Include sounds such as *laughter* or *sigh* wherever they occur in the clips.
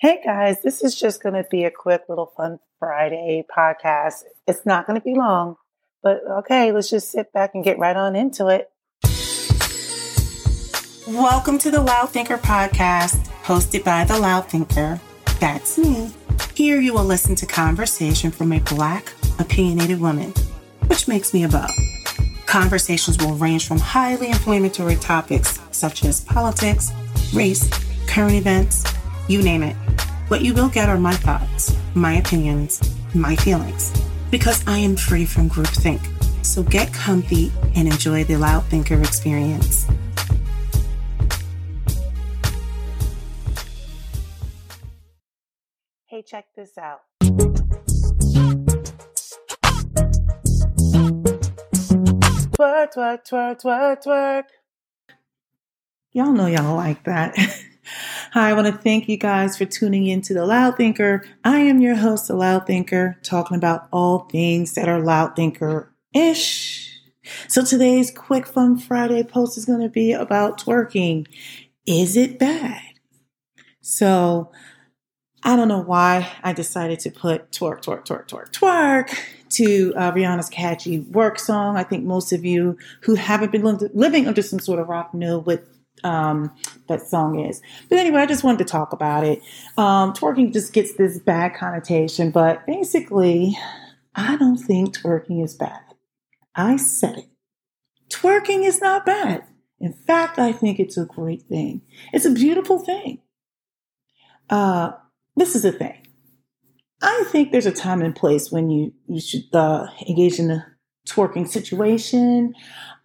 Hey guys, this is just going to be a quick little fun Friday podcast. It's not going to be long, but okay, let's just sit back and get right on into it. Welcome to the Loud Thinker podcast, hosted by the Loud Thinker. That's me. Here you will listen to conversation from a Black, opinionated woman, which makes me a beau. Conversations will range from highly inflammatory topics such as politics, race, current events, you name it. What you will get are my thoughts, my opinions, my feelings, because I am free from groupthink. So get comfy and enjoy the Loud Thinker experience. Hey, check this out. Twerk, twerk, twerk, twerk, twerk. Y'all know y'all like that. *laughs* Hi, I want to thank you guys for tuning in to The Loud Thinker. I am your host, The Loud Thinker, talking about all things that are Loud Thinker ish. So today's quick fun Friday post is going to be about twerking. Is it bad? So I don't know why I decided to put twerk, twerk, twerk, twerk, twerk to uh, Rihanna's catchy work song. I think most of you who haven't been living under some sort of rock know what um, that song is. But anyway, I just wanted to talk about it. Um, twerking just gets this bad connotation, but basically, I don't think twerking is bad. I said it. Twerking is not bad. In fact, I think it's a great thing. It's a beautiful thing. Uh, this is the thing. I think there's a time and place when you you should uh, engage in a twerking situation.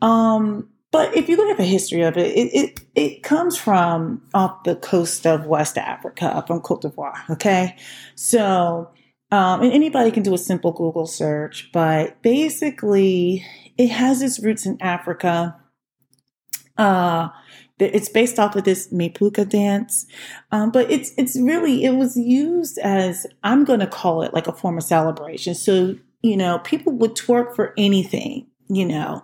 Um, but if you look at the history of it, it, it, it comes from off the coast of West Africa, from Cote d'Ivoire. Okay. So, um, and anybody can do a simple Google search, but basically it has its roots in Africa. Uh, it's based off of this Mapouka dance, um, but it's it's really it was used as I'm going to call it like a form of celebration. So you know, people would twerk for anything. You know,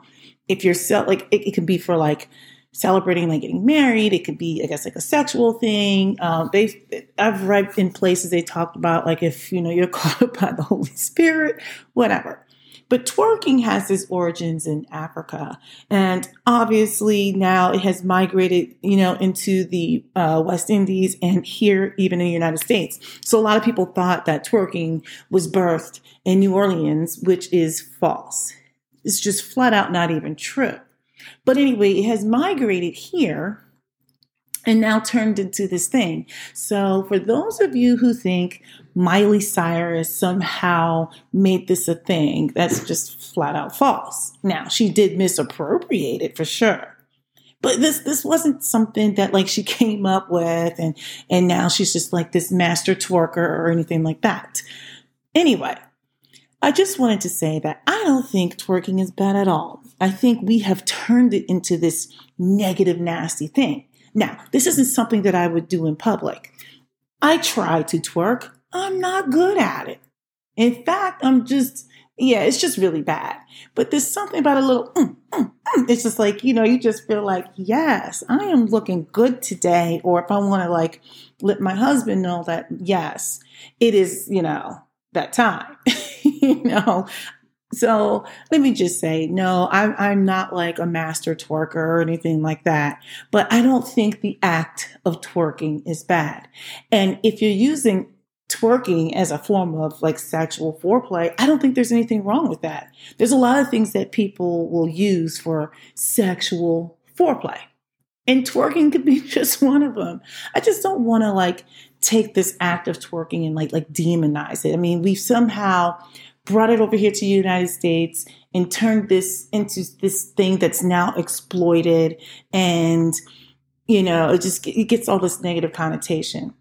if you're so, like it, it, can be for like celebrating like getting married it could be i guess like a sexual thing um, they i've read in places they talked about like if you know you're caught up by the holy spirit whatever but twerking has its origins in Africa. And obviously now it has migrated, you know, into the uh, West Indies and here even in the United States. So a lot of people thought that twerking was birthed in New Orleans, which is false. It's just flat out not even true. But anyway, it has migrated here and now turned into this thing. So, for those of you who think Miley Cyrus somehow made this a thing, that's just flat out false. Now, she did misappropriate it for sure. But this this wasn't something that like she *laughs* came up with and and now she's just like this master twerker or anything like that. Anyway, I just wanted to say that I don't think twerking is bad at all. I think we have turned it into this negative, nasty thing. Now, this isn't something that I would do in public. I try to twerk. I'm not good at it. In fact, I'm just, yeah, it's just really bad. But there's something about a little, mm, mm, mm. it's just like, you know, you just feel like, yes, I am looking good today. Or if I want to like let my husband know that, yes, it is, you know, that time. *laughs* *laughs* you know, so let me just say, no, I'm, I'm not like a master twerker or anything like that, but I don't think the act of twerking is bad. And if you're using twerking as a form of like sexual foreplay, I don't think there's anything wrong with that. There's a lot of things that people will use for sexual foreplay. And twerking could be *laughs* just one of them. I just don't want to like take this act of twerking and like like demonize it. I mean, we've somehow brought it over here to the United States and turned this into this thing that's now exploited and you know, it just it gets all this negative connotation.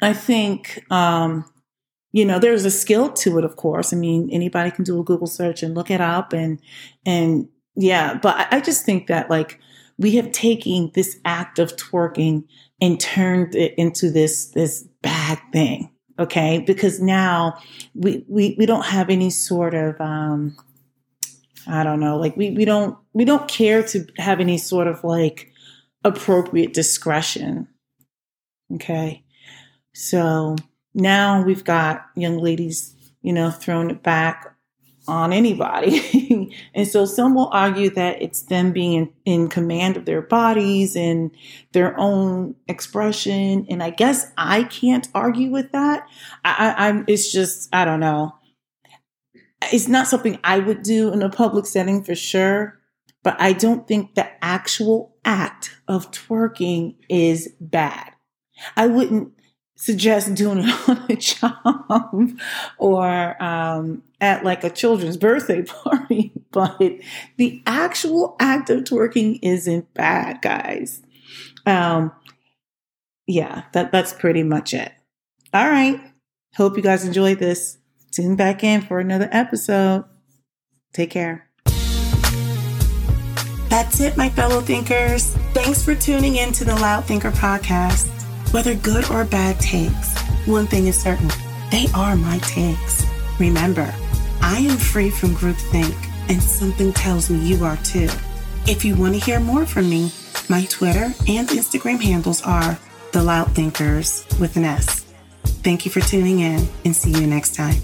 I think um you know, there's a skill to it, of course. I mean, anybody can do a Google search and look it up and and yeah, but I, I just think that like we have taken this act of twerking and turned it into this this bad thing okay? Because now we we, we don't have any sort of um i don't know like we, we don't we don't care to have any sort of like appropriate discretion okay? So now we've got young ladies, you know, thrown back on anybody. *laughs* and so some will argue that it's them being in, in, command of their bodies and their own expression. And I guess I can't argue with that. I, I, I'm, it's just, I don't know. It's not something I would do in a public setting for sure, but I don't think the actual act of twerking is bad. I wouldn't suggest doing it *laughs* on a job or um, at like a children's birthday *laughs* party, but the actual act of twerking isn't bad, guys. Um, yeah, that that's pretty much it. All right. Hope you guys enjoyed this. Tune back in for another episode. Take care. That's it, my fellow thinkers. Thanks for tuning in to the Loud Thinker podcast. Whether good or bad takes, one thing is certain they are my takes. Remember, I am free from groupthink, and something tells me you are too. If you want to hear more from me, my Twitter and Instagram handles are The Loud Thinkers with an S. Thank you for tuning in and see you next time.